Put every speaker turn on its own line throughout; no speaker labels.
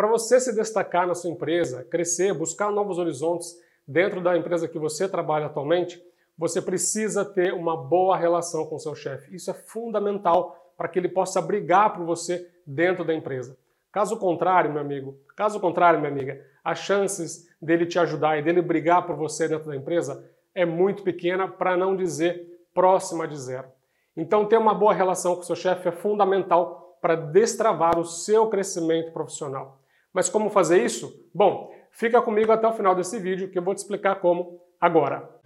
Para você se destacar na sua empresa, crescer, buscar novos horizontes dentro da empresa que você trabalha atualmente, você precisa ter uma boa relação com seu chefe. Isso é fundamental para que ele possa brigar por você dentro da empresa. Caso contrário, meu amigo, caso contrário, minha amiga, as chances dele te ajudar e dele brigar por você dentro da empresa é muito pequena, para não dizer próxima de zero. Então, ter uma boa relação com seu chefe é fundamental para destravar o seu crescimento profissional. Mas como fazer isso? Bom, fica comigo até o final desse vídeo que eu vou te explicar como agora.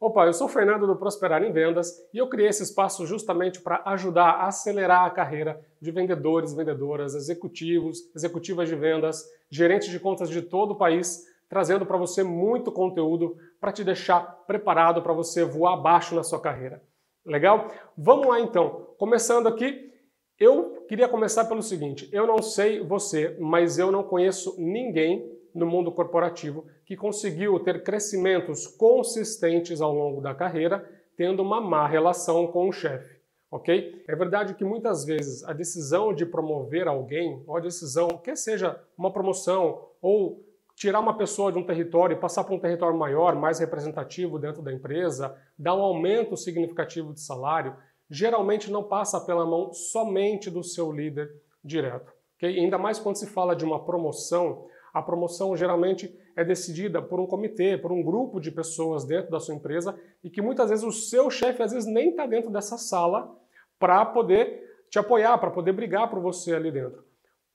Opa, eu sou o Fernando do Prosperar em Vendas e eu criei esse espaço justamente para ajudar a acelerar a carreira de vendedores, vendedoras, executivos, executivas de vendas, gerentes de contas de todo o país, trazendo para você muito conteúdo para te deixar preparado para você voar abaixo na sua carreira. Legal? Vamos lá então. Começando aqui, eu queria começar pelo seguinte: eu não sei você, mas eu não conheço ninguém no mundo corporativo que conseguiu ter crescimentos consistentes ao longo da carreira, tendo uma má relação com o chefe. Ok? É verdade que muitas vezes a decisão de promover alguém, ou a decisão, que seja uma promoção ou tirar uma pessoa de um território e passar para um território maior, mais representativo dentro da empresa, dar um aumento significativo de salário, geralmente não passa pela mão somente do seu líder direto. Okay? Ainda mais quando se fala de uma promoção, a promoção geralmente é decidida por um comitê, por um grupo de pessoas dentro da sua empresa e que muitas vezes o seu chefe às vezes nem está dentro dessa sala para poder te apoiar, para poder brigar por você ali dentro.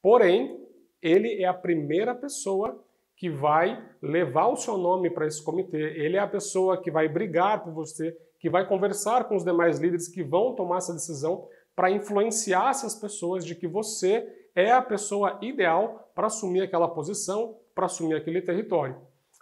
Porém, ele é a primeira pessoa que vai levar o seu nome para esse comitê, ele é a pessoa que vai brigar por você, que vai conversar com os demais líderes que vão tomar essa decisão para influenciar essas pessoas de que você é a pessoa ideal para assumir aquela posição, para assumir aquele território.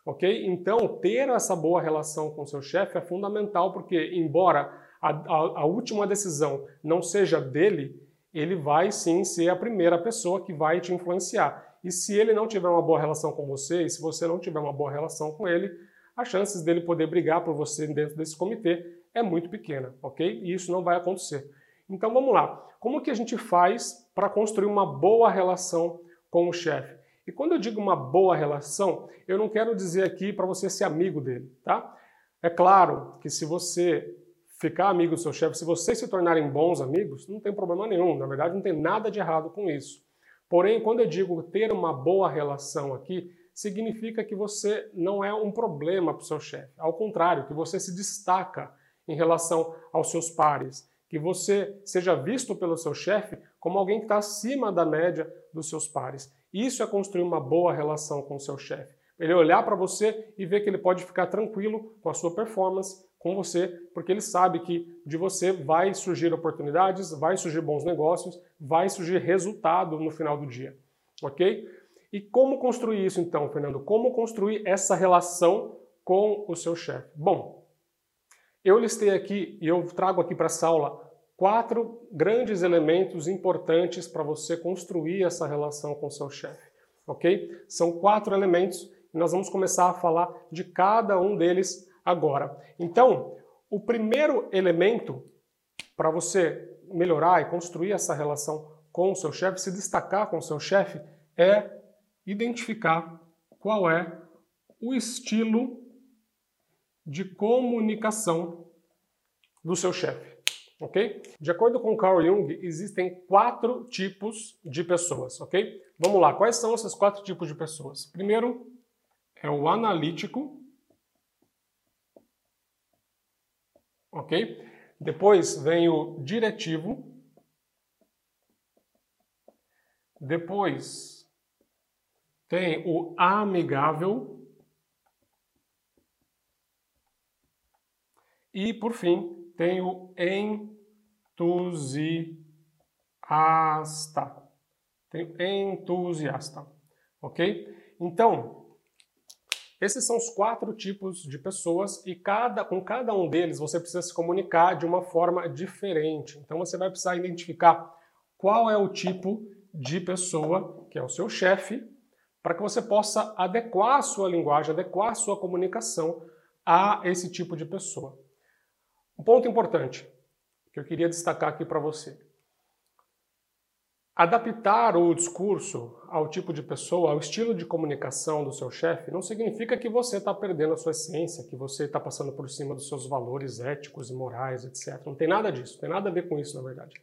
Ok? Então, ter essa boa relação com seu chefe é fundamental, porque, embora a, a, a última decisão não seja dele, ele vai sim ser a primeira pessoa que vai te influenciar. E se ele não tiver uma boa relação com você, e se você não tiver uma boa relação com ele, as chances dele poder brigar por você dentro desse comitê é muito pequena, ok? E isso não vai acontecer. Então vamos lá. Como que a gente faz para construir uma boa relação com o chefe? E quando eu digo uma boa relação, eu não quero dizer aqui para você ser amigo dele, tá? É claro que se você ficar amigo do seu chefe, se vocês se tornarem bons amigos, não tem problema nenhum. Na verdade, não tem nada de errado com isso. Porém, quando eu digo ter uma boa relação aqui, significa que você não é um problema para o seu chefe. Ao contrário, que você se destaca em relação aos seus pares, que você seja visto pelo seu chefe como alguém que está acima da média dos seus pares. Isso é construir uma boa relação com o seu chefe. Ele olhar para você e ver que ele pode ficar tranquilo com a sua performance, com você, porque ele sabe que de você vai surgir oportunidades, vai surgir bons negócios, vai surgir resultado no final do dia. Ok? E como construir isso então, Fernando? Como construir essa relação com o seu chefe? Bom, eu listei aqui e eu trago aqui para essa aula quatro grandes elementos importantes para você construir essa relação com o seu chefe. Ok? São quatro elementos e nós vamos começar a falar de cada um deles agora. Então, o primeiro elemento para você melhorar e construir essa relação com o seu chefe, se destacar com o seu chefe, é identificar qual é o estilo de comunicação do seu chefe. Ok? De acordo com Carl Jung, existem quatro tipos de pessoas, ok? Vamos lá, quais são esses quatro tipos de pessoas? Primeiro é o analítico, ok? Depois vem o diretivo. Depois tem o amigável. E, por fim, tem o entusiasta. Tem entusiasta, ok? Então, esses são os quatro tipos de pessoas e cada, com cada um deles você precisa se comunicar de uma forma diferente. Então você vai precisar identificar qual é o tipo de pessoa que é o seu chefe, para que você possa adequar a sua linguagem, adequar a sua comunicação a esse tipo de pessoa. Um ponto importante que eu queria destacar aqui para você. Adaptar o discurso ao tipo de pessoa, ao estilo de comunicação do seu chefe, não significa que você está perdendo a sua essência, que você está passando por cima dos seus valores éticos e morais, etc. Não tem nada disso, não tem nada a ver com isso, na verdade.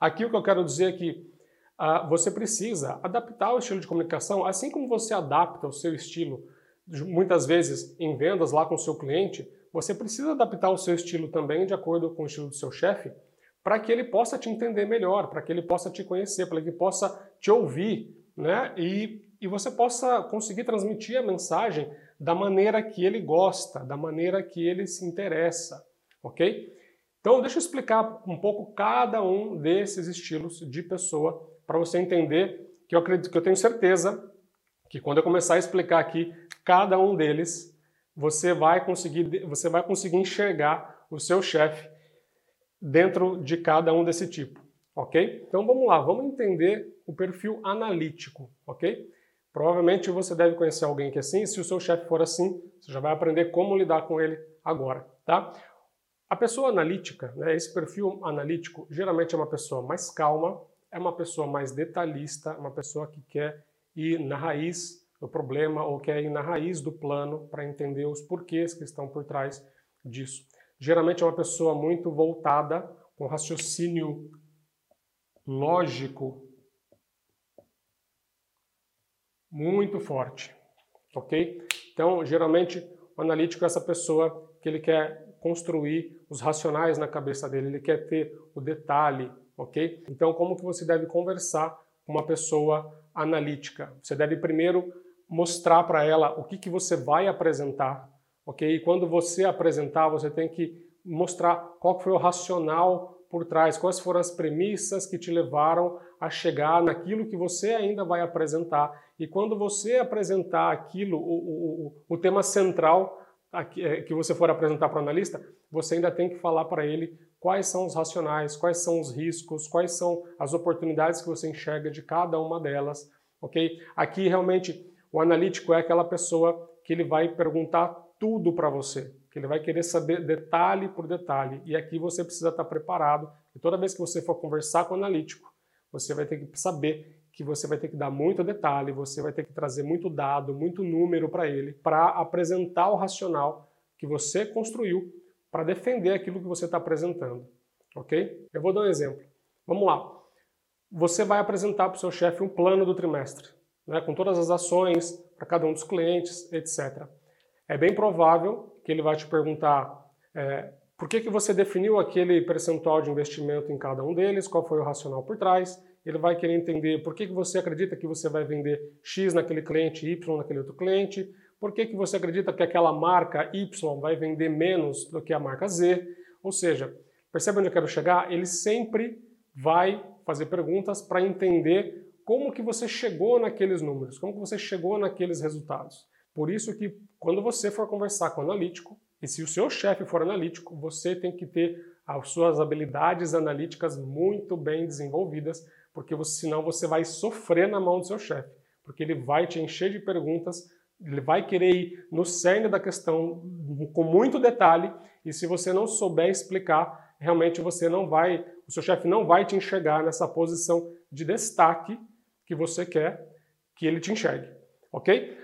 Aqui o que eu quero dizer é que uh, você precisa adaptar o estilo de comunicação, assim como você adapta o seu estilo, muitas vezes em vendas lá com o seu cliente, você precisa adaptar o seu estilo também de acordo com o estilo do seu chefe, para que ele possa te entender melhor, para que ele possa te conhecer, para que ele possa te ouvir, né? E, e você possa conseguir transmitir a mensagem da maneira que ele gosta, da maneira que ele se interessa, ok? Então, deixa eu explicar um pouco cada um desses estilos de pessoa para você entender que eu acredito que eu tenho certeza que quando eu começar a explicar aqui cada um deles, você vai conseguir, você vai conseguir enxergar o seu chefe dentro de cada um desse tipo, ok? Então vamos lá, vamos entender o perfil analítico, ok? Provavelmente você deve conhecer alguém que é assim, se o seu chefe for assim, você já vai aprender como lidar com ele agora, tá? A pessoa analítica, né, esse perfil analítico, geralmente é uma pessoa mais calma, é uma pessoa mais detalhista, uma pessoa que quer ir na raiz do problema ou quer ir na raiz do plano para entender os porquês que estão por trás disso. Geralmente é uma pessoa muito voltada com raciocínio lógico muito forte, ok? Então, geralmente, o analítico é essa pessoa que ele quer construir os racionais na cabeça dele, ele quer ter o detalhe, ok? Então, como que você deve conversar com uma pessoa analítica? Você deve primeiro mostrar para ela o que, que você vai apresentar, ok? E quando você apresentar, você tem que mostrar qual foi o racional por trás, quais foram as premissas que te levaram a chegar naquilo que você ainda vai apresentar. E quando você apresentar aquilo, o, o, o, tema central, é, que você for apresentar para o analista, você ainda tem que falar para ele quais são os racionais, quais são os riscos, quais são as oportunidades que você enxerga de cada uma delas, ok? Aqui realmente o analítico é aquela pessoa que ele vai perguntar tudo para você, que ele vai querer saber detalhe por detalhe. E aqui você precisa estar preparado. E toda vez que você for conversar com o analítico, você vai ter que saber que você vai ter que dar muito detalhe, você vai ter que trazer muito dado, muito número para ele, para apresentar o racional que você construiu para defender aquilo que você está apresentando. Ok? Eu vou dar um exemplo. Vamos lá. Você vai apresentar para o seu chefe um plano do trimestre, né, com todas as ações para cada um dos clientes, etc. É bem provável que ele vai te perguntar é, por que, que você definiu aquele percentual de investimento em cada um deles, qual foi o racional por trás, ele vai querer entender por que, que você acredita que você vai vender X naquele cliente, Y naquele outro cliente, por que, que você acredita que aquela marca Y vai vender menos do que a marca Z. Ou seja, percebe onde eu quero chegar? Ele sempre vai fazer perguntas para entender como que você chegou naqueles números, como que você chegou naqueles resultados. Por isso que quando você for conversar com o analítico, e se o seu chefe for analítico, você tem que ter as suas habilidades analíticas muito bem desenvolvidas porque você, senão você vai sofrer na mão do seu chefe, porque ele vai te encher de perguntas, ele vai querer ir no cerne da questão com muito detalhe, e se você não souber explicar, realmente você não vai, o seu chefe não vai te enxergar nessa posição de destaque que você quer que ele te enxergue, ok?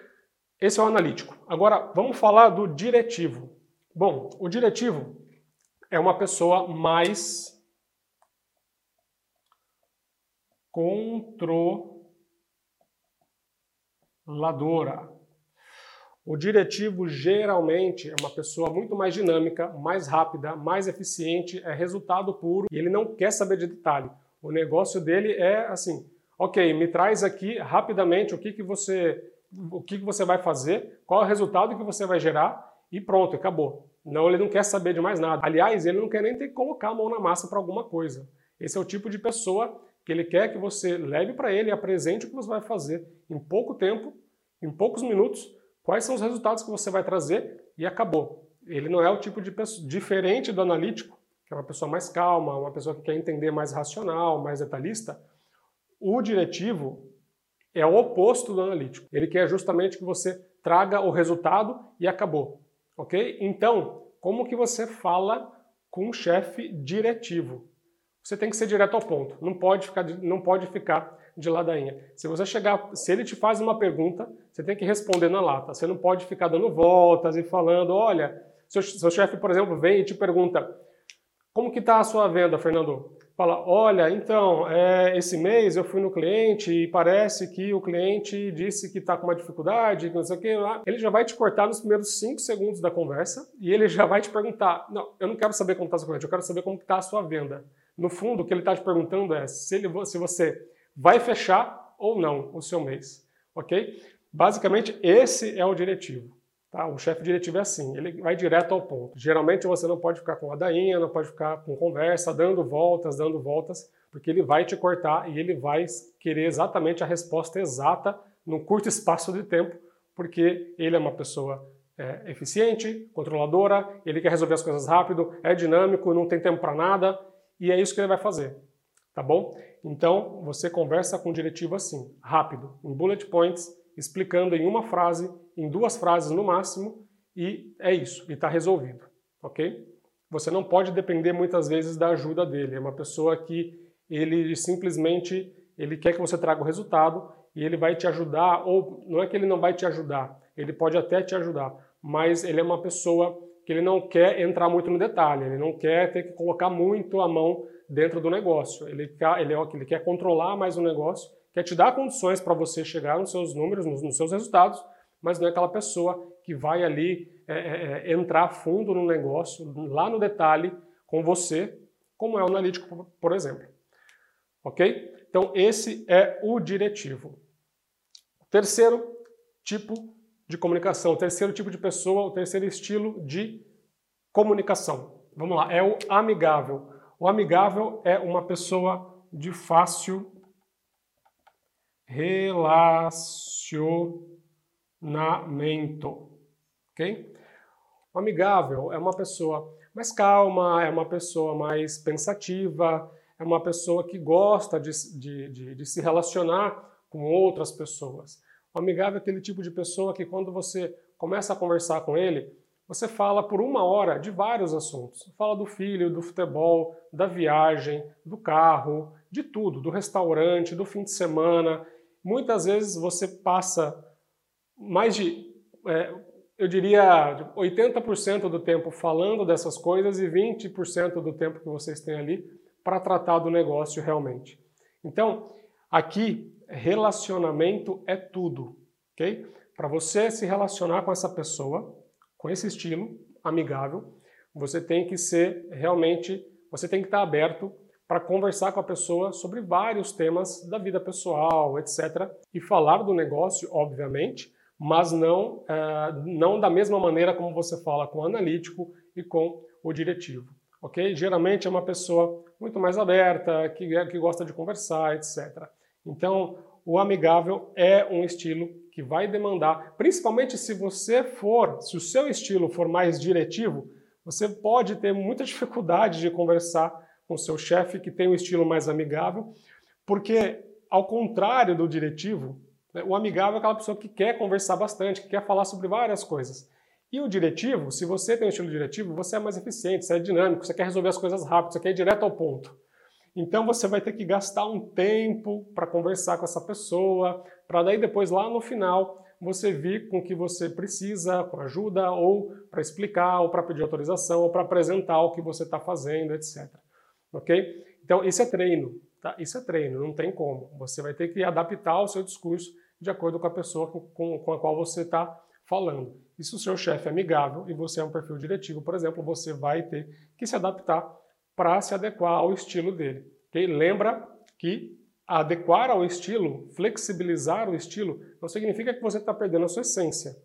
Esse é o analítico. Agora, vamos falar do diretivo. Bom, o diretivo é uma pessoa mais controladora. O diretivo geralmente é uma pessoa muito mais dinâmica, mais rápida, mais eficiente, é resultado puro e ele não quer saber de detalhe. O negócio dele é assim: ok, me traz aqui rapidamente o que, que você o que, você vai fazer, qual é o resultado que você vai gerar e pronto, acabou. Não, ele não quer saber de mais nada. Aliás, ele não quer nem ter que colocar a mão na massa para alguma coisa. Esse é o tipo de pessoa que ele quer que você leve para ele e apresente o que você vai fazer em pouco tempo, em poucos minutos, quais são os resultados que você vai trazer e acabou. Ele não é o tipo de pessoa diferente do analítico, que é uma pessoa mais calma, uma pessoa que quer entender mais racional, mais detalhista. O diretivo é o oposto do analítico. Ele quer justamente que você traga o resultado e acabou. Ok? Então, como que você fala com um chefe diretivo? você tem que ser direto ao ponto. Não pode ficar, não pode ficar de ladainha. Se você chegar, se ele te faz uma pergunta, você tem que responder na lata. Você não pode ficar dando voltas e falando, olha, seu, seu chefe, por exemplo, vem e te pergunta, como que está a sua venda, Fernando? Fala, olha, então, é, esse mês eu fui no cliente e parece que o cliente disse que está com uma dificuldade, não sei o que lá. Ele já vai te cortar nos primeiros 5 segundos da conversa e ele já vai te perguntar, não, eu não quero saber como está seu cliente, eu quero saber como está a sua venda. No fundo, o que ele está te perguntando é se, ele, se você vai fechar ou não o seu mês, ok? Basicamente, esse é o diretivo. Tá? O chefe diretivo é assim, ele vai direto ao ponto. Geralmente você não pode ficar com ladainha, não pode ficar com conversa, dando voltas, dando voltas, porque ele vai te cortar e ele vai querer exatamente a resposta exata num curto espaço de tempo, porque ele é uma pessoa é, eficiente, controladora, ele quer resolver as coisas rápido, é dinâmico, não tem tempo para nada, e é isso que ele vai fazer, tá bom? Então, você conversa com o diretivo assim, rápido, em bullet points, explicando em uma frase, em duas frases no máximo, e é isso, e está resolvido, ok? Você não pode depender muitas vezes da ajuda dele, é uma pessoa que ele simplesmente ele quer que você traga o resultado e ele vai te ajudar, ou não é que ele não vai te ajudar, ele pode até te ajudar, mas ele é uma pessoa que ele não quer entrar muito no detalhe, ele não quer ter que colocar muito a mão dentro do negócio. Ele quer, ele, ele quer controlar mais o negócio, quer te dar condições para você chegar nos seus números, nos, nos, seus resultados, mas não é aquela pessoa que vai ali é, é, é entrar fundo no negócio, lá no detalhe, com você, como é o analítico, por exemplo. Ok? Então, esse é o diretivo. Terceiro tipo de comunicação, o terceiro tipo de pessoa, o terceiro estilo de comunicação. Vamos lá, é o amigável. O amigável é uma pessoa de fácil relacionamento, ok? O amigável é uma pessoa mais calma, é uma pessoa mais pensativa, é uma pessoa que gosta de, de, de, de se relacionar com outras pessoas. O amigável é aquele tipo de pessoa que quando você começa a conversar com ele, você fala por uma hora de vários assuntos. Fala do filho, do futebol, da viagem, do carro, de tudo, do restaurante, do fim de semana. Muitas vezes você passa mais de, é, eu diria, 80% do tempo falando dessas coisas e 20% do tempo que vocês têm ali para tratar do negócio realmente. Então, aqui relacionamento é tudo, ok? Para você se relacionar com essa pessoa, com esse estilo amigável, você tem que ser realmente, você tem que estar aberto para conversar com a pessoa sobre vários temas da vida pessoal, etc. E falar do negócio, obviamente, mas não, é, não da mesma maneira como você fala com o analítico e com o diretivo. ok? Geralmente é uma pessoa muito mais aberta, que, que gosta de conversar, etc. Então, o amigável é um estilo que vai demandar, principalmente se você for, se o seu estilo for mais diretivo, você pode ter muita dificuldade de conversar com seu chefe que tem um estilo mais amigável, porque ao contrário do diretivo, né, o amigável é aquela pessoa que quer conversar bastante, que quer falar sobre várias coisas. E o diretivo, se você tem um estilo diretivo, você é mais eficiente, você é dinâmico, você quer resolver as coisas rápido, você quer ir direto ao ponto. Então você vai ter que gastar um tempo para conversar com essa pessoa, para daí depois lá no final você vir com o que você precisa, com ajuda, ou para explicar, ou para pedir autorização, ou para apresentar o que você está fazendo, etc. Ok? Então isso é treino, tá? Isso é treino, não tem como. Você vai ter que adaptar o seu discurso de acordo com a pessoa com, com a qual você está falando. E se o seu chefe é amigável e você é um perfil diretivo, por exemplo, você vai ter que se adaptar para se adequar ao estilo dele. Okay? Lembra que adequar ao estilo, flexibilizar o estilo, não significa que você está perdendo a sua essência.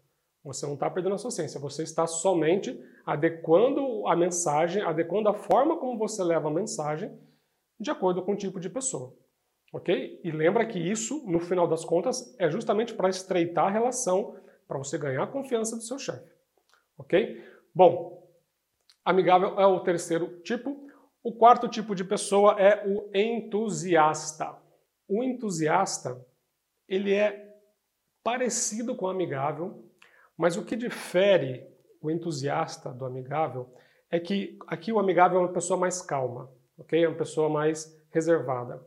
Você não está perdendo a sua essência, você está somente adequando a mensagem, adequando a forma como você leva a mensagem de acordo com o tipo de pessoa. Ok? E lembra que isso, no final das contas, é justamente para estreitar a relação, para você ganhar a confiança do seu chefe. Ok? Bom, amigável é o terceiro tipo. O quarto tipo de pessoa é o entusiasta. O entusiasta, ele é parecido com o amigável, mas o que difere o entusiasta do amigável é que aqui o amigável é uma pessoa mais calma, ok? É uma pessoa mais reservada.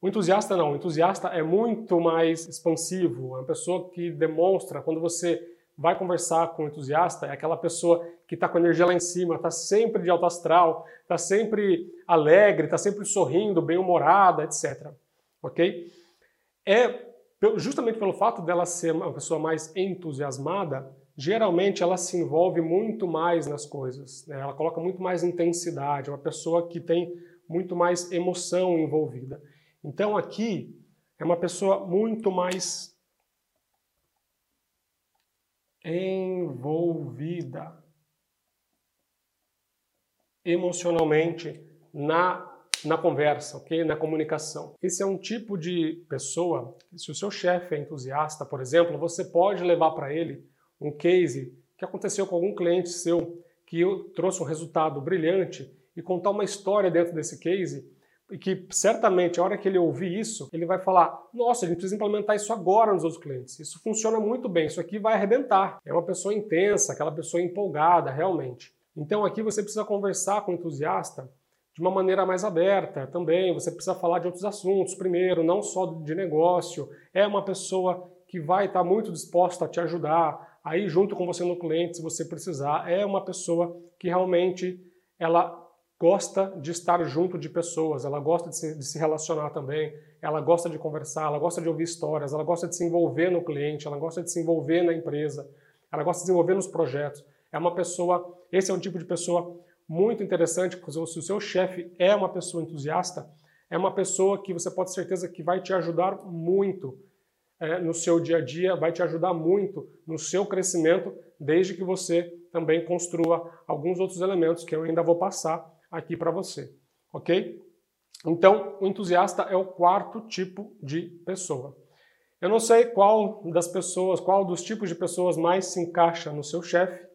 O entusiasta não, o entusiasta é muito mais expansivo, é uma pessoa que demonstra, quando você vai conversar com o entusiasta, é aquela pessoa que está com a energia lá em cima, está sempre de alto astral, está sempre alegre, está sempre sorrindo, bem-humorada, etc. Ok? É justamente pelo fato dela ser uma pessoa mais entusiasmada, geralmente ela se envolve muito mais nas coisas, né? ela coloca muito mais intensidade, é uma pessoa que tem muito mais emoção envolvida. Então aqui é uma pessoa muito mais envolvida emocionalmente na na conversa, ok? Na comunicação. Esse é um tipo de pessoa, se o seu chefe é entusiasta, por exemplo, você pode levar para ele um case que aconteceu com algum cliente seu que trouxe um resultado brilhante e contar uma história dentro desse case e que certamente a hora que ele ouvir isso, ele vai falar: "Nossa, a gente precisa implementar isso agora nos outros clientes. Isso funciona muito bem, isso aqui vai arrebentar". É uma pessoa intensa, aquela pessoa empolgada, realmente. Então aqui você precisa conversar com o entusiasta de uma maneira mais aberta também. Você precisa falar de outros assuntos primeiro, não só de negócio. É uma pessoa que vai estar muito disposta a te ajudar, aí junto com você no cliente, se você precisar. É uma pessoa que realmente ela gosta de estar junto de pessoas, ela gosta de se, de se, relacionar também, ela gosta de conversar, ela gosta de ouvir histórias, ela gosta de se envolver no cliente, ela gosta de se envolver na empresa, ela gosta de se envolver nos projetos. É uma pessoa, esse é um tipo de pessoa muito interessante, porque se o seu chefe é uma pessoa entusiasta, é uma pessoa que você pode ter certeza que vai te ajudar muito é, no seu dia a dia, vai te ajudar muito no seu crescimento, desde que você também construa alguns outros elementos que eu ainda vou passar aqui para você, ok? Então, o entusiasta é o quarto tipo de pessoa. Eu não sei qual das pessoas, qual dos tipos de pessoas mais se encaixa no seu chefe.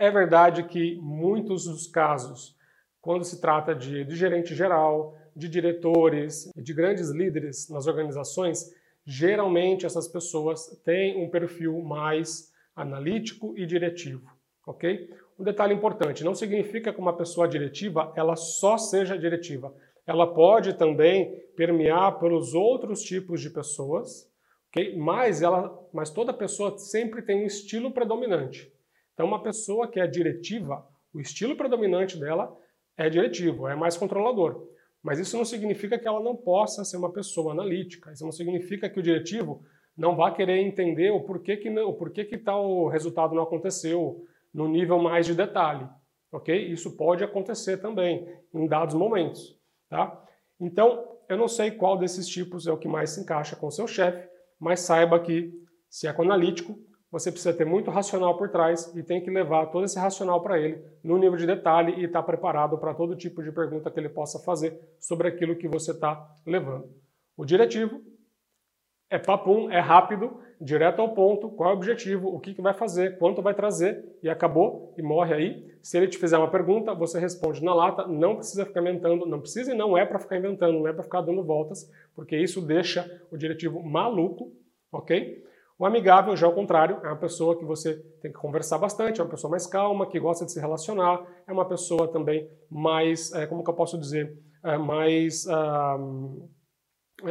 É verdade que muitos dos casos, quando se trata de, de gerente geral, de diretores, de grandes líderes nas organizações, geralmente essas pessoas têm um perfil mais analítico e diretivo, ok? Um detalhe importante, não significa que uma pessoa diretiva ela só seja diretiva. Ela pode também permear pelos outros tipos de pessoas, okay? mas, ela, mas toda pessoa sempre tem um estilo predominante. Então, uma pessoa que é diretiva, o estilo predominante dela é diretivo, é mais controlador. Mas isso não significa que ela não possa ser uma pessoa analítica. Isso não significa que o diretivo não vá querer entender o porquê que não, o porquê que tal resultado não aconteceu, no nível mais de detalhe, ok? Isso pode acontecer também em dados momentos, tá? Então, eu não sei qual desses tipos é o que mais se encaixa com seu chefe, mas saiba que, se é com analítico, você precisa ter muito racional por trás e tem que levar todo esse racional para ele no nível de detalhe e estar tá preparado para todo tipo de pergunta que ele possa fazer sobre aquilo que você está levando. O diretivo é papum, é rápido, direto ao ponto, qual é o objetivo, o que, que vai fazer, quanto vai trazer e acabou e morre aí. Se ele te fizer uma pergunta, você responde na lata, não precisa ficar inventando, não precisa e não é para ficar inventando, não é para ficar dando voltas, porque isso deixa o diretivo maluco, ok? O amigável já é o contrário, é uma pessoa que você tem que conversar bastante, é uma pessoa mais calma, que gosta de se relacionar, é uma pessoa também mais, é, como que eu posso dizer, é, mais ah,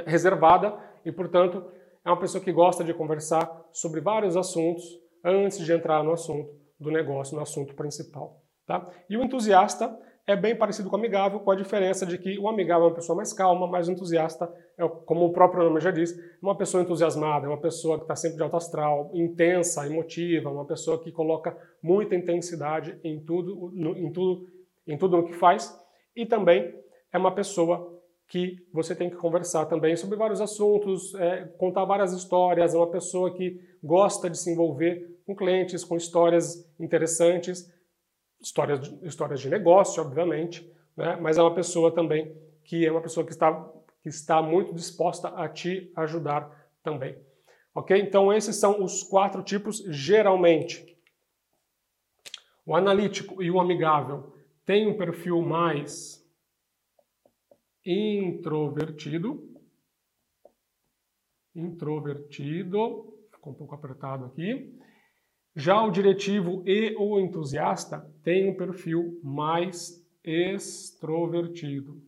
reservada, e, portanto, é uma pessoa que gosta de conversar sobre vários assuntos antes de entrar no assunto do negócio, no assunto principal. Tá? E o entusiasta é bem parecido com o amigável, com a diferença de que o amigável é uma pessoa mais calma, mas o entusiasta, é, como o próprio nome já diz, é uma pessoa entusiasmada, é uma pessoa que está sempre de alto astral, intensa, emotiva, uma pessoa que coloca muita intensidade em tudo, no, em tudo, em tudo no que faz, e também é uma pessoa que você tem que conversar também sobre vários assuntos, é, contar várias histórias, é uma pessoa que gosta de se envolver com clientes, com histórias interessantes, histórias, histórias de negócio, obviamente, né? mas é uma pessoa também que é uma pessoa que está, que está muito disposta a te ajudar também. Ok? Então esses são os quatro tipos, geralmente. O analítico e o amigável têm um perfil mais introvertido. Introvertido, ficou um pouco apertado aqui. Já o diretivo e o entusiasta têm um perfil mais extrovertido.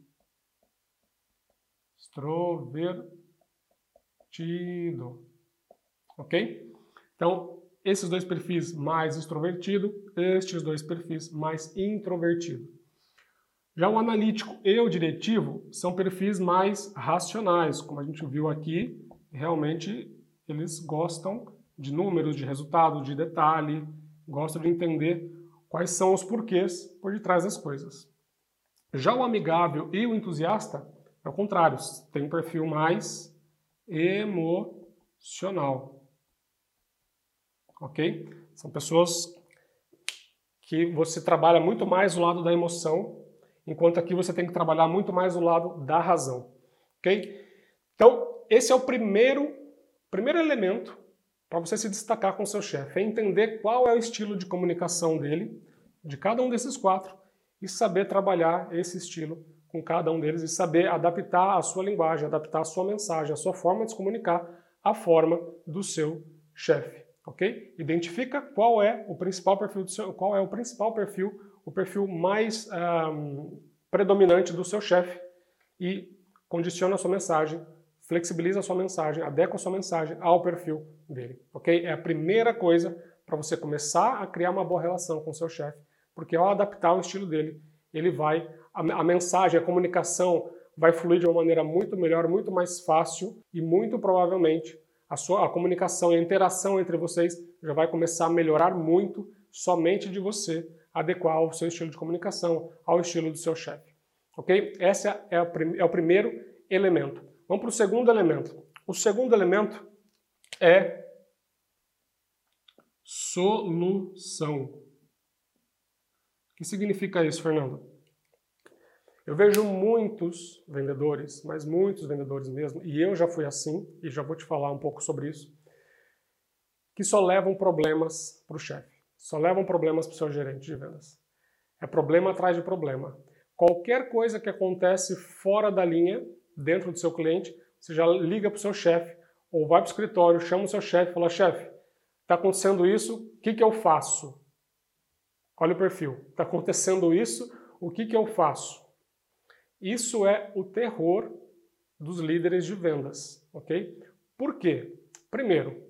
extrovertido. Ok? Então, esses dois perfis mais extrovertido, estes dois perfis mais introvertido. Já o analítico e o diretivo são perfis mais racionais, como a gente viu aqui, realmente eles gostam de números, de resultado, de detalhe, gostam de entender quais são os porquês por detrás das coisas. Já o amigável e o entusiasta é o contrário, tem um perfil mais emocional. Ok? São pessoas que você trabalha muito mais o lado da emoção, enquanto aqui você tem que trabalhar muito mais o lado da razão. Ok? Então, esse é o primeiro, primeiro elemento para você se destacar com seu chefe, é entender qual é o estilo de comunicação dele, de cada um desses quatro, e saber trabalhar esse estilo com cada um deles e saber adaptar a sua linguagem, adaptar a sua mensagem, a sua forma de se comunicar à forma do seu chefe, ok? Identifica qual é o principal perfil do seu, qual é o principal perfil, o perfil mais um, predominante do seu chefe e condiciona a sua mensagem, flexibiliza a sua mensagem, adequa a sua mensagem ao perfil dele, ok? É a primeira coisa para você começar a criar uma boa relação com o seu chefe porque ao adaptar o estilo dele, ele vai a, a mensagem, a comunicação vai fluir de uma maneira muito melhor, muito mais fácil e muito provavelmente a sua a comunicação e a interação entre vocês já vai começar a melhorar muito somente de você adequar o seu estilo de comunicação ao estilo do seu chefe. Ok? Esse é, é, é o primeiro elemento. Vamos para o segundo elemento. O segundo elemento é solução que significa isso, Fernando? Eu vejo muitos vendedores, mas muitos vendedores mesmo, e eu já fui assim, e já vou te falar um pouco sobre isso, que só levam problemas para o chefe, só levam problemas para o seu gerente de vendas. É problema atrás de problema. Qualquer coisa que acontece fora da linha, dentro do seu cliente, você já liga para o seu chefe, ou vai para o escritório, chama o seu chefe e fala, chefe, está acontecendo isso, o que, que eu faço? Olha o perfil. Está acontecendo isso, o que, que eu faço? Isso é o terror dos líderes de vendas, ok? Por quê? Primeiro,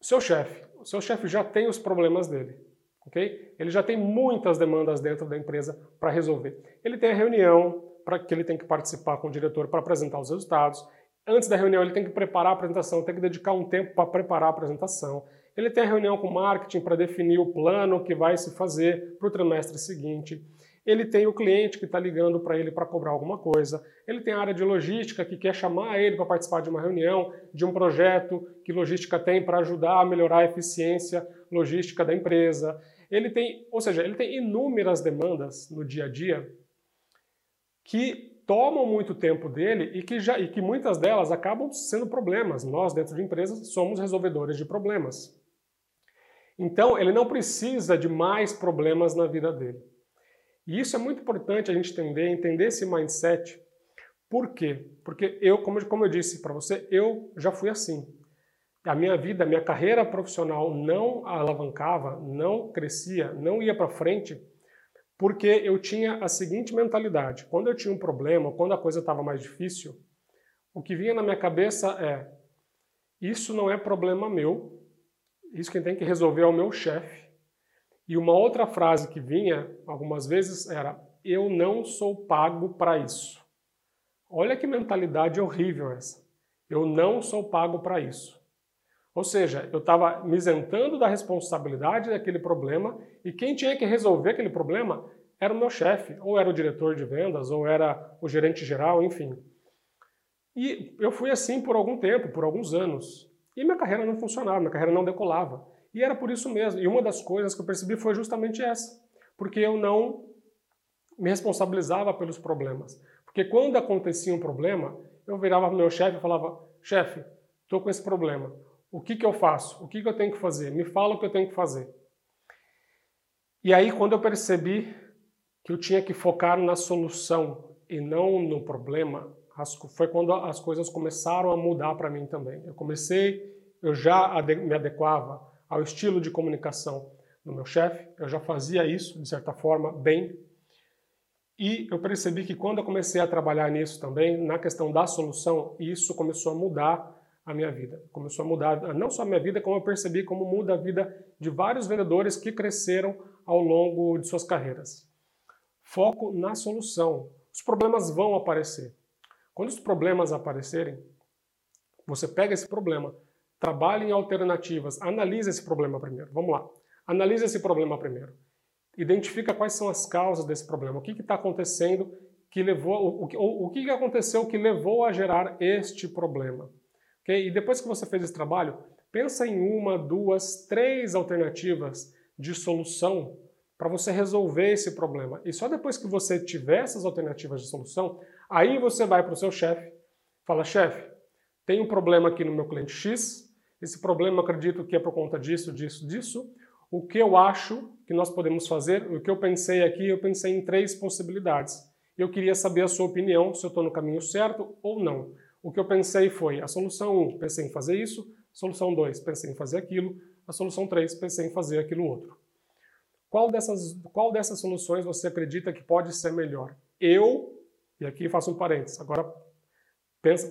seu chefe. O seu chefe já tem os problemas dele, ok? Ele já tem muitas demandas dentro da empresa para resolver. Ele tem a reunião para que ele tem que participar com o diretor para apresentar os resultados. Antes da reunião, ele tem que preparar a apresentação, tem que dedicar um tempo para preparar a apresentação. Ele tem a reunião com o marketing para definir o plano que vai se fazer para o trimestre seguinte. Ele tem o cliente que está ligando para ele para cobrar alguma coisa. Ele tem a área de logística que quer chamar ele para participar de uma reunião, de um projeto que logística tem para ajudar a melhorar a eficiência logística da empresa. Ele tem, ou seja, ele tem inúmeras demandas no dia a dia que tomam muito tempo dele e que, já, e que muitas delas acabam sendo problemas. Nós, dentro de empresas, somos resolvedores de problemas. Então, ele não precisa de mais problemas na vida dele. E isso é muito importante a gente entender, entender esse mindset. Por quê? Porque eu, como, como eu disse para você, eu já fui assim. A minha vida, a minha carreira profissional não alavancava, não crescia, não ia para frente, porque eu tinha a seguinte mentalidade: quando eu tinha um problema, quando a coisa estava mais difícil, o que vinha na minha cabeça é: isso não é problema meu, isso quem tem que resolver é o meu chefe. E uma outra frase que vinha algumas vezes era: Eu não sou pago para isso. Olha que mentalidade horrível essa. Eu não sou pago para isso. Ou seja, eu estava me isentando da responsabilidade daquele problema e quem tinha que resolver aquele problema era o meu chefe, ou era o diretor de vendas, ou era o gerente geral, enfim. E eu fui assim por algum tempo, por alguns anos. E minha carreira não funcionava, minha carreira não decolava. E era por isso mesmo. E uma das coisas que eu percebi foi justamente essa. Porque eu não me responsabilizava pelos problemas. Porque quando acontecia um problema, eu virava para o meu chefe e falava: chefe, estou com esse problema. O que, que eu faço? O que, que eu tenho que fazer? Me fala o que eu tenho que fazer. E aí, quando eu percebi que eu tinha que focar na solução e não no problema, foi quando as coisas começaram a mudar para mim também. Eu comecei, eu já me adequava ao estilo de comunicação do meu chefe, eu já fazia isso, de certa forma, bem. E eu percebi que quando eu comecei a trabalhar nisso também, na questão da solução, isso começou a mudar a minha vida. Começou a mudar não só a minha vida, como eu percebi como muda a vida de vários vendedores que cresceram ao longo de suas carreiras. Foco na solução. Os problemas vão aparecer. Quando os problemas aparecerem, você pega esse problema, trabalha em alternativas, analisa esse problema primeiro. Vamos lá. Analisa esse problema primeiro identifica quais são as causas desse problema, o que está acontecendo que levou, o, o, o que aconteceu que levou a gerar este problema. Okay? E depois que você fez esse trabalho, pensa em uma, duas, três alternativas de solução para você resolver esse problema. E só depois que você tiver essas alternativas de solução, aí você vai para o seu chefe, fala, chefe, tem um problema aqui no meu cliente X, esse problema eu acredito que é por conta disso, disso, disso, o que eu acho que nós podemos fazer, o que eu pensei aqui, eu pensei em três possibilidades. Eu queria saber a sua opinião, se eu estou no caminho certo ou não. O que eu pensei foi, a solução 1, um, pensei em fazer isso, solução 2, pensei em fazer aquilo, a solução 3, pensei em fazer aquilo outro. Qual dessas, qual dessas soluções você acredita que pode ser melhor? Eu, e aqui faço um parênteses, agora pensa,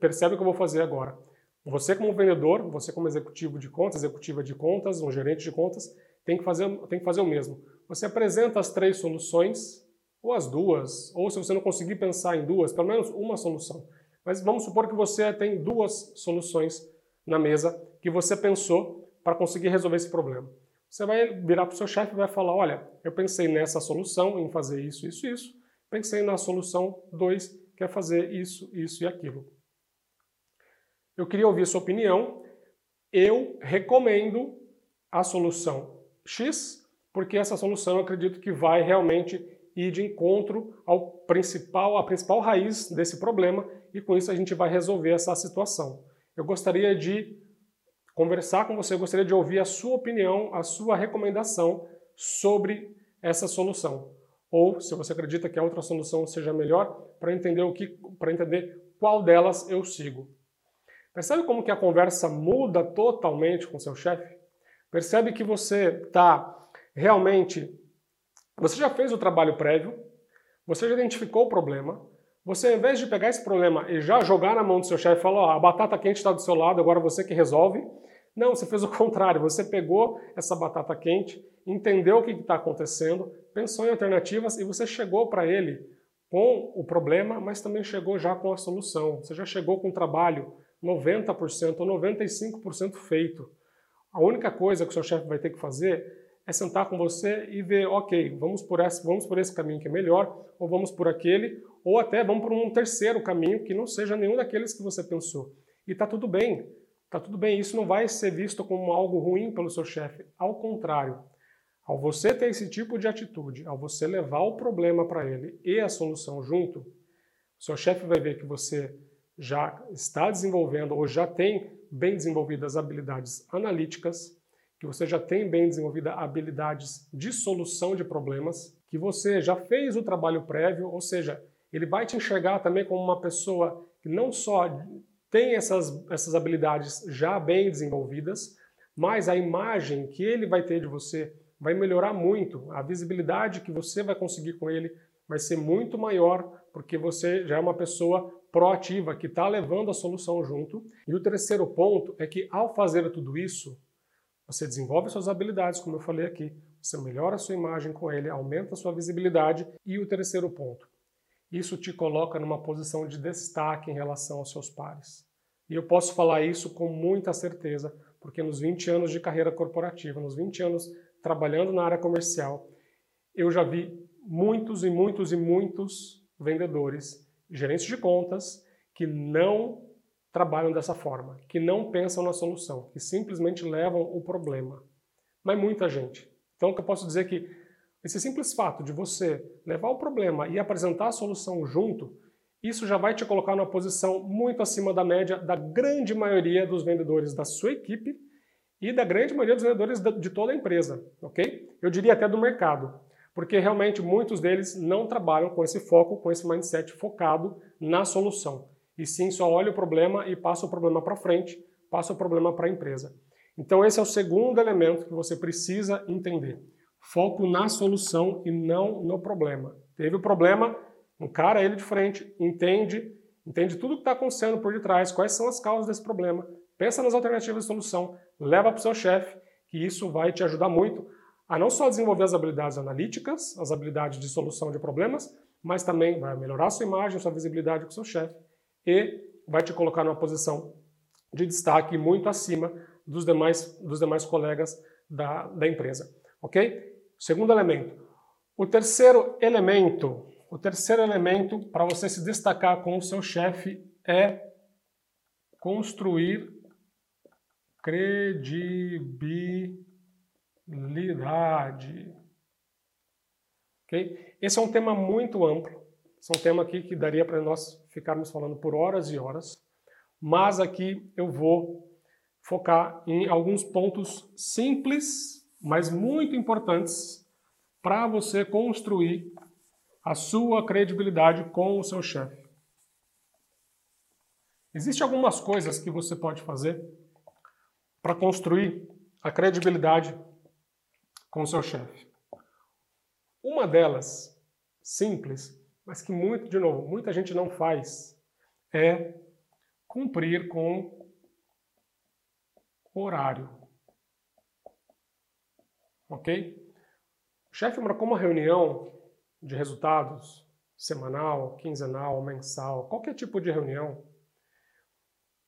percebe o que eu vou fazer agora. Você como vendedor, você como executivo de contas, executiva de contas, um gerente de contas, tem que fazer, tem que fazer o mesmo. Você apresenta as três soluções, ou as duas, ou se você não conseguir pensar em duas, pelo menos uma solução. Mas vamos supor que você tem duas soluções na mesa que você pensou para conseguir resolver esse problema. Você vai virar para o seu chefe e vai falar: Olha, eu pensei nessa solução, em fazer isso, isso, isso. Pensei na solução 2, que é fazer isso, isso e aquilo. Eu queria ouvir sua opinião. Eu recomendo a solução X, porque essa solução eu acredito que vai realmente ir de encontro ao principal, à principal raiz desse problema e com isso a gente vai resolver essa situação. Eu gostaria de conversar com você, eu gostaria de ouvir a sua opinião, a sua recomendação sobre essa solução. Ou se você acredita que a outra solução seja melhor, para entender o que, para entender qual delas eu sigo. Percebe como que a conversa muda totalmente com seu chefe? Percebe que você está realmente. Você já fez o trabalho prévio, você já identificou o problema, você, ao invés de pegar esse problema e já jogar na mão do seu chefe e falar: oh, a batata quente está do seu lado, agora você que resolve. Não, você fez o contrário. Você pegou essa batata quente, entendeu o que está acontecendo, pensou em alternativas e você chegou para ele com o problema, mas também chegou já com a solução. Você já chegou com o trabalho 90% ou 95% feito. A única coisa que o seu chefe vai ter que fazer é sentar com você e ver, ok, vamos por esse, vamos por esse caminho que é melhor, ou vamos por aquele, ou até vamos por um terceiro caminho que não seja nenhum daqueles que você pensou. E está tudo bem, está tudo bem. Isso não vai ser visto como algo ruim pelo seu chefe. Ao contrário, ao você ter esse tipo de atitude, ao você levar o problema para ele e a solução junto, seu chefe vai ver que você já está desenvolvendo ou já tem bem desenvolvidas habilidades analíticas, que você já tem bem desenvolvidas habilidades de solução de problemas, que você já fez o trabalho prévio, ou seja, ele vai te enxergar também como uma pessoa que não só tem essas, essas habilidades já bem desenvolvidas, mas a imagem que ele vai ter de você vai melhorar muito, a visibilidade que você vai conseguir com ele vai ser muito maior, porque você já é uma pessoa proativa que está levando a solução junto. E o terceiro ponto é que ao fazer tudo isso, você desenvolve suas habilidades, como eu falei aqui, você melhora a sua imagem com ele, aumenta a sua visibilidade. E o terceiro ponto, isso te coloca numa posição de destaque em relação aos seus pares. E eu posso falar isso com muita certeza, porque nos 20 anos de carreira corporativa, nos 20 anos trabalhando na área comercial, eu já vi muitos e muitos e muitos vendedores gerentes de contas que não trabalham dessa forma, que não pensam na solução, que simplesmente levam o problema. Mas muita gente. Então, o que eu posso dizer é que esse simples fato de você levar o problema e apresentar a solução junto, isso já vai te colocar numa posição muito acima da média da grande maioria dos vendedores da sua equipe e da grande maioria dos vendedores de toda a empresa, ok? Eu diria até do mercado porque realmente muitos deles não trabalham com esse foco, com esse mindset focado na solução. E sim, só olha o problema e passa o problema para frente, passa o problema para a empresa. Então, esse é o segundo elemento que você precisa entender. Foco na solução e não no problema. Teve o problema, encara ele de frente, entende, entende tudo o que está acontecendo por detrás, quais são as causas desse problema, pensa nas alternativas de solução, leva para o seu chefe, que isso vai te ajudar muito a não só desenvolver as habilidades analíticas, as habilidades de solução de problemas, mas também vai melhorar sua imagem, sua visibilidade com o seu chefe e vai te colocar numa posição de destaque muito acima dos demais, dos demais colegas da, da empresa. Ok? Segundo elemento. O terceiro elemento, o terceiro elemento para você se destacar com o seu chefe é construir credibilidade. Ok? Esse é um tema muito amplo. Esse é um tema aqui que daria para nós ficarmos falando por horas e horas. Mas aqui eu vou focar em alguns pontos simples, mas muito importantes para você construir a sua credibilidade com o seu chefe. Existem algumas coisas que você pode fazer para construir a credibilidade com o seu chefe. Uma delas, simples, mas que muito, de novo, muita gente não faz, é cumprir com horário. Ok? O chefe marcou uma reunião de resultados semanal, quinzenal, mensal, qualquer tipo de reunião,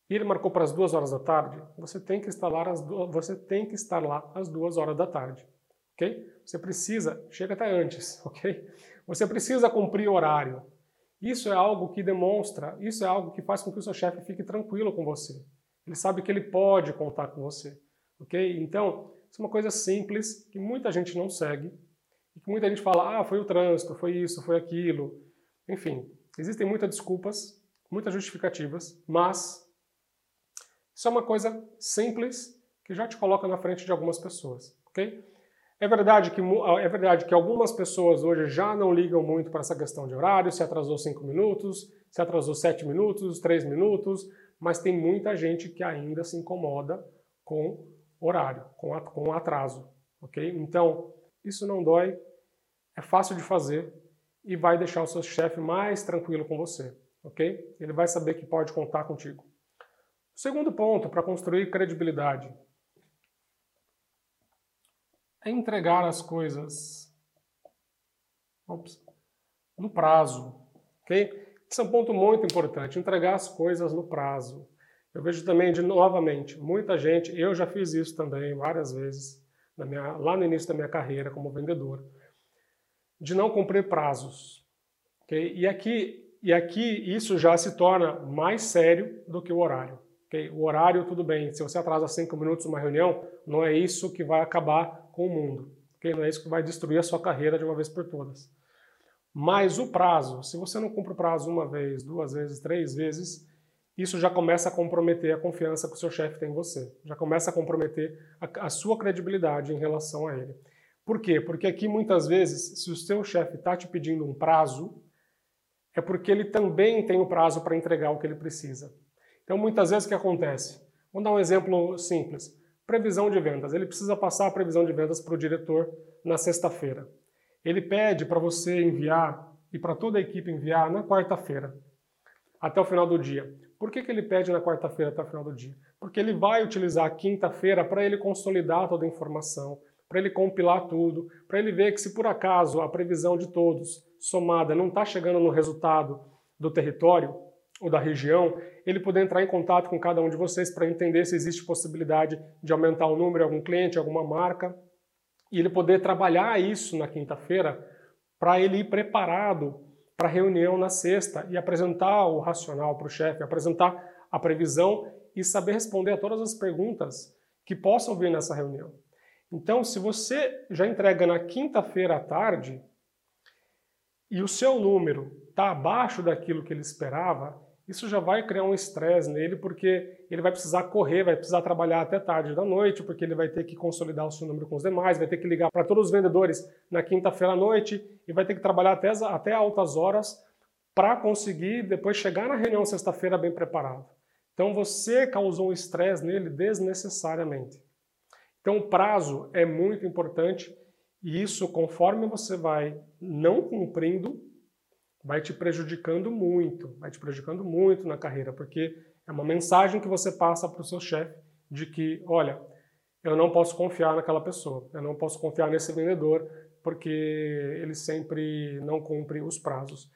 e ele marcou para as duas horas da tarde, você tem que estar lá às duas, você tem que estar lá às duas horas da tarde, ok? Você precisa, chega até antes, ok? Você precisa cumprir horário. Isso é algo que demonstra, isso é algo que faz com que o seu chefe fique tranquilo com você. Ele sabe que ele pode contar com você, ok? Então, isso é uma coisa simples que muita gente não segue e que muita gente fala, ah, foi o trânsito, foi isso, foi aquilo. Enfim, existem muitas desculpas, muitas justificativas, mas isso é uma coisa simples que já te coloca na frente de algumas pessoas, ok? É verdade que, é verdade que algumas pessoas hoje já não ligam muito para essa questão de horário, se atrasou 5 minutos, se atrasou 7 minutos, 3 minutos, mas tem muita gente que ainda se incomoda com horário, com, com atraso, ok? Então, isso não dói, é fácil de fazer e vai deixar o seu chefe mais tranquilo com você, ok? Ele vai saber que pode contar contigo. Segundo ponto para construir credibilidade entregar as coisas ops, no prazo. ok? Esse é um ponto muito importante, entregar as coisas no prazo. Eu vejo também, de novamente, muita gente, eu já fiz isso também várias vezes, minha, lá no início da minha carreira como vendedor, de não cumprir prazos. Okay? E, aqui, e aqui isso já se torna mais sério do que o horário. Okay? O horário, tudo bem. Se você atrasa cinco minutos uma reunião, não é isso que vai acabar com o mundo. Okay? Não é isso que vai destruir a sua carreira de uma vez por todas. Mas o prazo, se você não cumpre o prazo uma vez, duas vezes, três vezes, isso já começa a comprometer a confiança que o seu chefe tem em você. Já começa a comprometer a, a sua credibilidade em relação a ele. Por quê? Porque aqui muitas vezes, se o seu chefe está te pedindo um prazo, é porque ele também tem o prazo para entregar o que ele precisa. Então, muitas vezes o que acontece? Vamos dar um exemplo simples. Previsão de vendas. Ele precisa passar a previsão de vendas para o diretor na sexta-feira. Ele pede para você enviar e para toda a equipe enviar na quarta-feira, até o final do dia. Por que, que ele pede na quarta-feira até o final do dia? Porque ele vai utilizar a quinta-feira para ele consolidar toda a informação, para ele compilar tudo, para ele ver que se por acaso a previsão de todos somada não está chegando no resultado do território, ou da região, ele poder entrar em contato com cada um de vocês para entender se existe possibilidade de aumentar o número de algum cliente, alguma marca, e ele poder trabalhar isso na quinta-feira para ele ir preparado para a reunião na sexta e apresentar o racional para o chefe, apresentar a previsão e saber responder a todas as perguntas que possam vir nessa reunião. Então, se você já entrega na quinta-feira à tarde e o seu número está abaixo daquilo que ele esperava, isso já vai criar um estresse nele, porque ele vai precisar correr, vai precisar trabalhar até tarde da noite, porque ele vai ter que consolidar o seu número com os demais, vai ter que ligar para todos os vendedores na quinta-feira à noite e vai ter que trabalhar até, até altas horas para conseguir depois chegar na reunião sexta-feira bem preparado. Então você causou um estresse nele desnecessariamente. Então o prazo é muito importante E isso, conforme você vai não cumprindo, vai te prejudicando muito, vai te prejudicando muito na carreira, porque é uma mensagem que você passa para o seu chefe de que, olha, eu não posso confiar naquela pessoa, eu não posso confiar nesse vendedor, porque ele sempre não cumpre os prazos.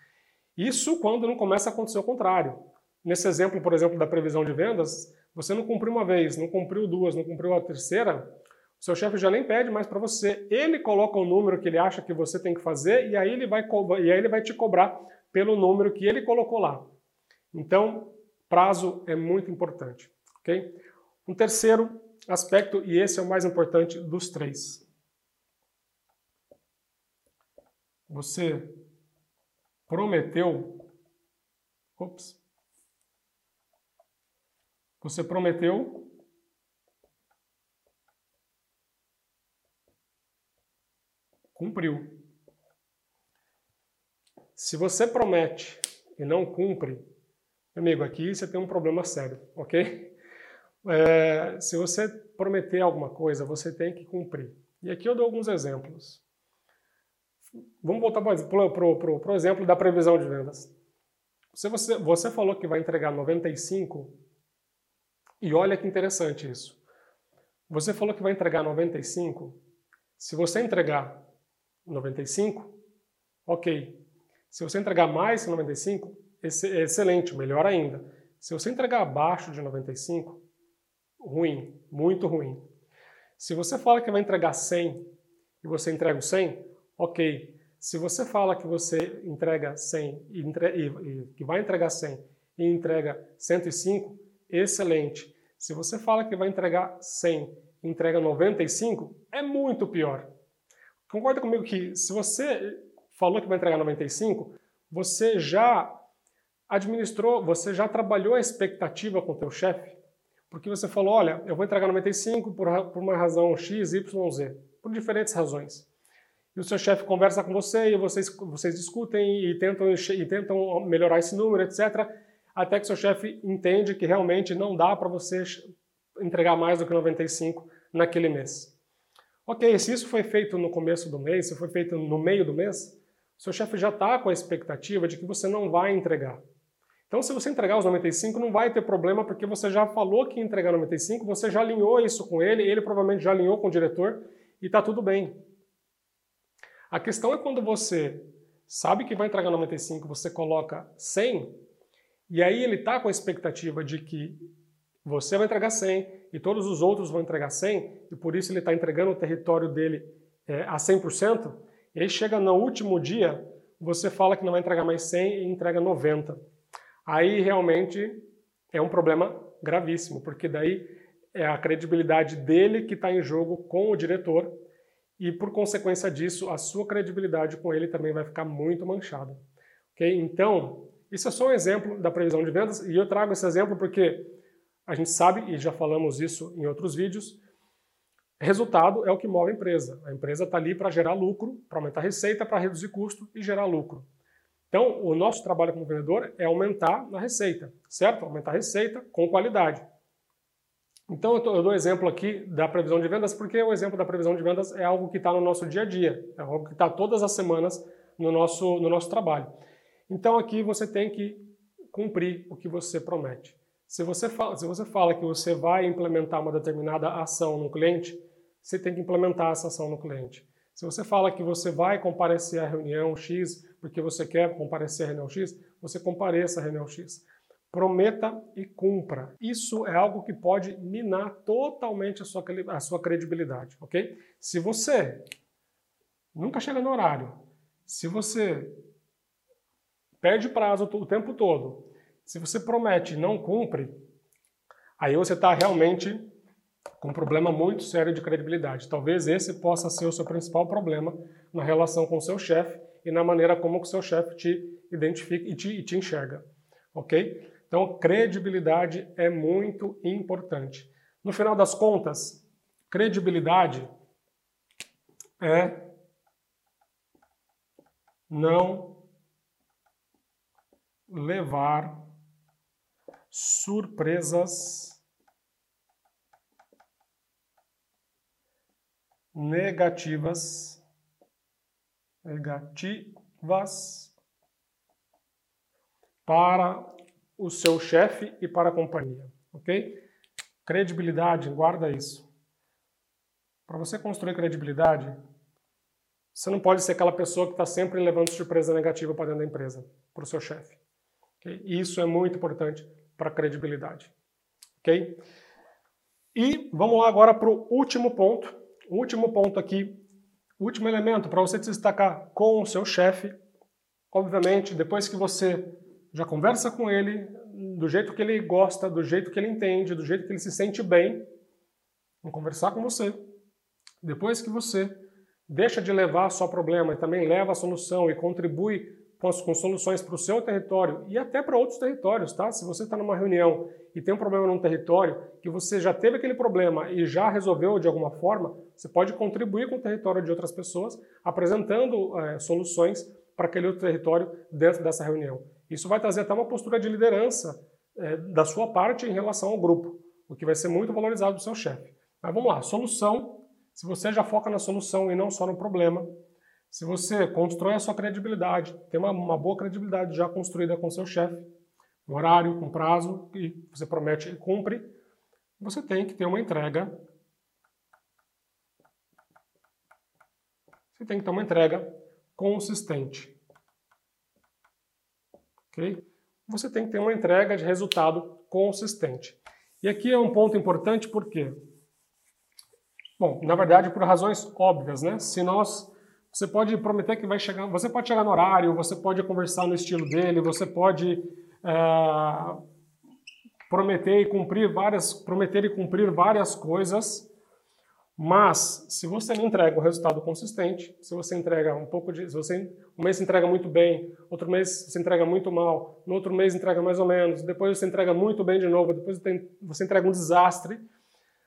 Isso quando não começa a acontecer o contrário. Nesse exemplo, por exemplo, da previsão de vendas, você não cumpriu uma vez, não cumpriu duas, não cumpriu a terceira, seu chefe já nem pede mais para você. Ele coloca o número que ele acha que você tem que fazer e aí ele vai, e aí ele vai te cobrar pelo número que ele colocou lá. Então, prazo é muito importante. ok? Um terceiro aspecto, e esse é o mais importante dos três. Você prometeu. Ops. Você prometeu cumpriu. Se você promete e não cumpre, amigo, aqui você tem um problema sério, ok? É, se você prometer alguma coisa, você tem que cumprir. E aqui eu dou alguns exemplos. Vamos voltar para o exemplo da previsão de vendas. Se você, você falou que vai entregar 95, e olha que interessante isso. Você falou que vai entregar 95. Se você entregar 95, ok. Se você entregar mais que 95, excelente, melhor ainda. Se você entregar abaixo de 95, ruim, muito ruim. Se você fala que vai entregar 100 e você entrega o 100, ok. Se você fala que você entrega 100 e, entre, e que vai entregar 100 e entrega 105, excelente. Se você fala que vai entregar 100 e entrega 95, é muito pior. Concorda comigo que se você falou que vai entregar 95, você já administrou, você já trabalhou a expectativa com o teu chefe? Porque você falou, olha, eu vou entregar 95 por, por uma razão X, Y, Z, por diferentes razões. E o seu chefe conversa com você e vocês, vocês discutem e tentam, e tentam melhorar esse número, etc até que seu chefe entende que realmente não dá para você entregar mais do que 95 naquele mês. Ok, se isso foi feito no começo do mês, se foi feito no meio do mês, seu chefe já está com a expectativa de que você não vai entregar. Então, se você entregar os 95, não vai ter problema, porque você já falou que ia entregar 95, você já alinhou isso com ele, ele provavelmente já alinhou com o diretor, e está tudo bem. A questão é quando você sabe que vai entregar 95, você coloca 100, e aí ele está com a expectativa de que você vai entregar 100 e todos os outros vão entregar 100, e por isso ele está entregando o território dele é, a 100%, e aí chega no último dia, você fala que não vai entregar mais 100 e entrega 90. Aí realmente é um problema gravíssimo, porque daí é a credibilidade dele que está em jogo com o diretor, e por consequência disso, a sua credibilidade com ele também vai ficar muito manchada. Okay? Então, isso é só um exemplo da previsão de vendas e eu trago esse exemplo porque a gente sabe, e já falamos isso em outros vídeos, resultado é o que move a empresa. A empresa está ali para gerar lucro, para aumentar a receita, para reduzir custo e gerar lucro. Então, o nosso trabalho como vendedor é aumentar a receita, certo? Aumentar a receita com qualidade. Então, eu, dou exemplo aqui da previsão de vendas, porque o exemplo da previsão de vendas é algo que está no nosso dia a dia, é algo que está todas as semanas no nosso, no nosso trabalho. Então aqui você tem que cumprir o que você promete. Se você, fala, se você fala que você vai implementar uma determinada ação no cliente, você tem que implementar essa ação no cliente. Se você fala que você vai comparecer à reunião X porque você quer comparecer à reunião X, você compareça à reunião X. Prometa e cumpra. Isso é algo que pode minar totalmente a sua, a sua credibilidade, ok? Se você nunca chega no horário, se você perde prazo o tempo todo, se você promete e não cumpre, aí você está realmente com um problema muito sério de credibilidade. Talvez esse possa ser o seu principal problema na relação com o seu chefe e na maneira como o seu chefe te identifica e te, e te enxerga. Ok? Então, credibilidade é muito importante. No final das contas, credibilidade é não levar surpresas negativas negativas para o seu chefe e para a companhia, ok? Credibilidade, guarda isso. Para você construir credibilidade, você não pode ser aquela pessoa que está sempre levando surpresa negativa para dentro da empresa, para o seu chefe. Okay? Isso é muito importante para credibilidade. Ok? E vamos lá agora para o último ponto. O último ponto aqui, último elemento para você se destacar com o seu chefe. Obviamente, depois que você já conversa com ele, do jeito que ele gosta, do jeito que ele entende, do jeito que ele se sente bem, vamos conversar com você. Depois que você deixa de levar só problema e também leva a solução e contribui com, soluções para o seu território e até para outros territórios, tá? Se você está numa reunião e tem um problema num território que você já teve aquele problema e já resolveu de alguma forma, você pode contribuir com o território de outras pessoas apresentando é, soluções para aquele outro território dentro dessa reunião. Isso vai trazer até uma postura de liderança é, da sua parte em relação ao grupo, o que vai ser muito valorizado do seu chefe. Mas vamos lá, solução. Se você já foca na solução e não só no problema, se você constrói a sua credibilidade, tem uma, uma boa credibilidade já construída com seu chefe, um horário, com prazo, e você promete e cumpre, você tem que ter uma entrega. Você tem que ter uma entrega consistente. Ok? Você tem que ter uma entrega de resultado consistente. E aqui é um ponto importante porque, bom, na verdade por razões óbvias, né? Se nós você pode prometer que vai chegar, você pode chegar no horário, você pode conversar no estilo dele, você pode é, prometer e cumprir várias, prometer e cumprir várias coisas, mas se você não entrega um resultado consistente, se você entrega um pouco de, se você um mês entrega muito bem, outro mês você entrega muito mal, no outro mês entrega mais ou menos, depois você entrega muito bem de novo, depois você entrega um desastre.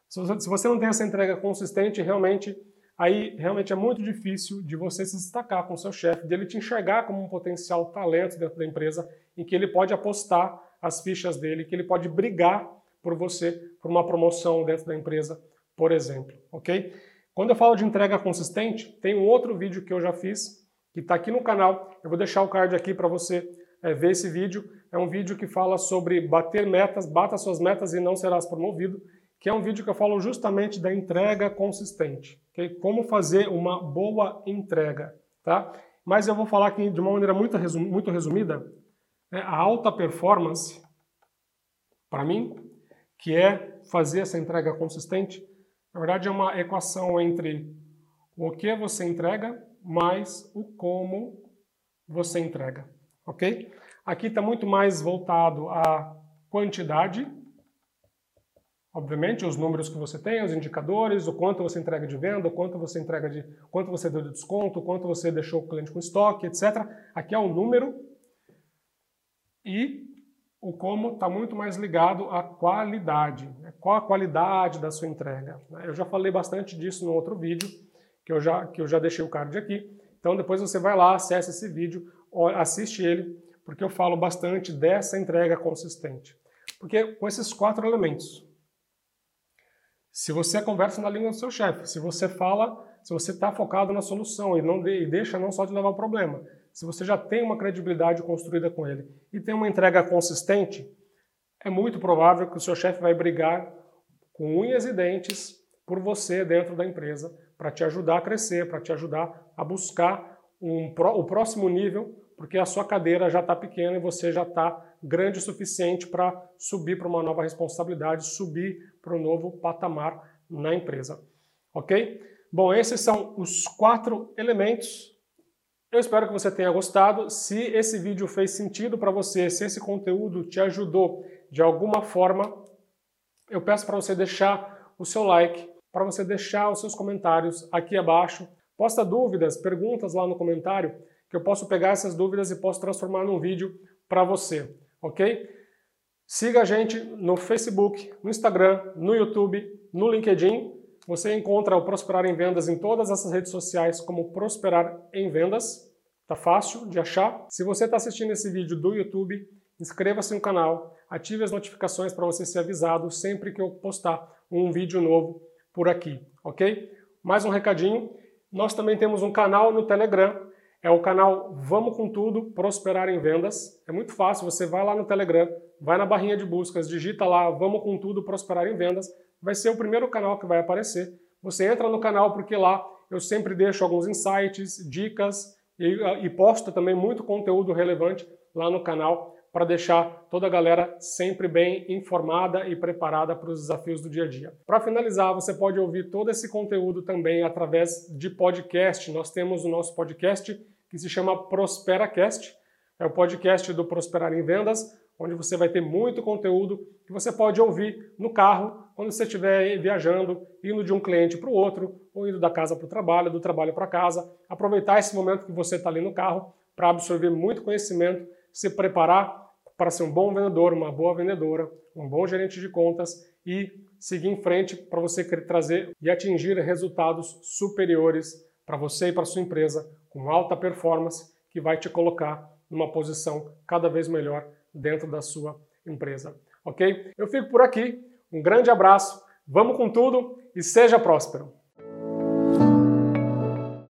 Se você, se você não tem essa entrega consistente, realmente aí realmente é muito difícil de você se destacar com o seu chefe, dele te enxergar como um potencial talento dentro da empresa, em que ele pode apostar as fichas dele, que ele pode brigar por você por uma promoção dentro da empresa, por exemplo, ok? Quando eu falo de entrega consistente, tem um outro vídeo que eu já fiz, que está aqui no canal, eu vou deixar o card aqui para você é, ver esse vídeo, é um vídeo que fala sobre bater metas, bata suas metas e não serás promovido, que é um vídeo que eu falo justamente da entrega consistente, okay? como fazer uma boa entrega. Tá? Mas eu vou falar aqui de uma maneira muito, resum muito resumida, né? a alta performance, para mim, que é fazer essa entrega consistente, na verdade é uma equação entre o que você entrega mais o como você entrega, ok? Aqui está muito mais voltado à quantidade, Obviamente, os números que você tem, os indicadores, o quanto você entrega de venda, o quanto você entrega de, quanto você deu de desconto, o quanto você deixou o cliente com estoque, etc. Aqui é o número e o como está muito mais ligado à qualidade. Né? Qual a qualidade da sua entrega? Eu já falei bastante disso no outro vídeo, que eu já, que eu já deixei o card aqui. Então depois você vai lá, acessa esse vídeo, assiste ele, porque eu falo bastante dessa entrega consistente. Porque com esses quatro elementos, se você conversa na língua do seu chefe, se você fala, se você está focado na solução e não de, e deixa não só de levar o problema, se você já tem uma credibilidade construída com ele e tem uma entrega consistente, é muito provável que o seu chefe vai brigar com unhas e dentes por você dentro da empresa para te ajudar a crescer, para te ajudar a buscar um, o próximo nível, porque a sua cadeira já está pequena e você já está grande o suficiente para subir para uma nova responsabilidade, subir para um novo patamar na empresa. Ok? Bom, esses são os quatro elementos. Eu espero que você tenha gostado. Se esse vídeo fez sentido para você, se esse conteúdo te ajudou de alguma forma, eu peço para você deixar o seu like, para você deixar os seus comentários aqui abaixo. Posta dúvidas, perguntas lá no comentário, que eu posso pegar essas dúvidas e posso transformar num vídeo para você ok? Siga a gente no Facebook, no Instagram, no YouTube, no LinkedIn. Você encontra o Prosperar em Vendas em todas essas redes sociais como Prosperar em Vendas. Tá fácil de achar. Se você está assistindo esse vídeo do YouTube, inscreva-se no canal, ative as notificações para você ser avisado sempre que eu postar um vídeo novo por aqui, ok? Mais um recadinho. Nós também temos um canal no Telegram é o canal Vamos com Tudo Prosperar em Vendas. É muito fácil, você vai lá no Telegram, vai na barrinha de buscas, digita lá Vamos com Tudo Prosperar em Vendas, vai ser o primeiro canal que vai aparecer. Você entra no canal porque lá eu sempre deixo alguns insights, dicas e, e posto também muito conteúdo relevante lá no canal para deixar toda a galera sempre bem informada e preparada para os desafios do dia a dia. Para finalizar, você pode ouvir todo esse conteúdo também através de podcast. Nós temos o nosso podcast que se chama ProsperaCast. É o podcast do Prosperar em Vendas, onde você vai ter muito conteúdo que você pode ouvir no carro, quando você estiver viajando, indo de um cliente para o outro, ou indo da casa para o trabalho, do trabalho para casa. Aproveitar esse momento que você está ali no carro para absorver muito conhecimento, se preparar para ser um bom vendedor, uma boa vendedora, um bom gerente de contas e seguir em frente para você trazer e atingir resultados superiores para você e para sua empresa com alta performance que vai te colocar numa posição cada vez melhor dentro da sua empresa. Ok? Eu fico por aqui. Um grande abraço, vamos com tudo e seja próspero!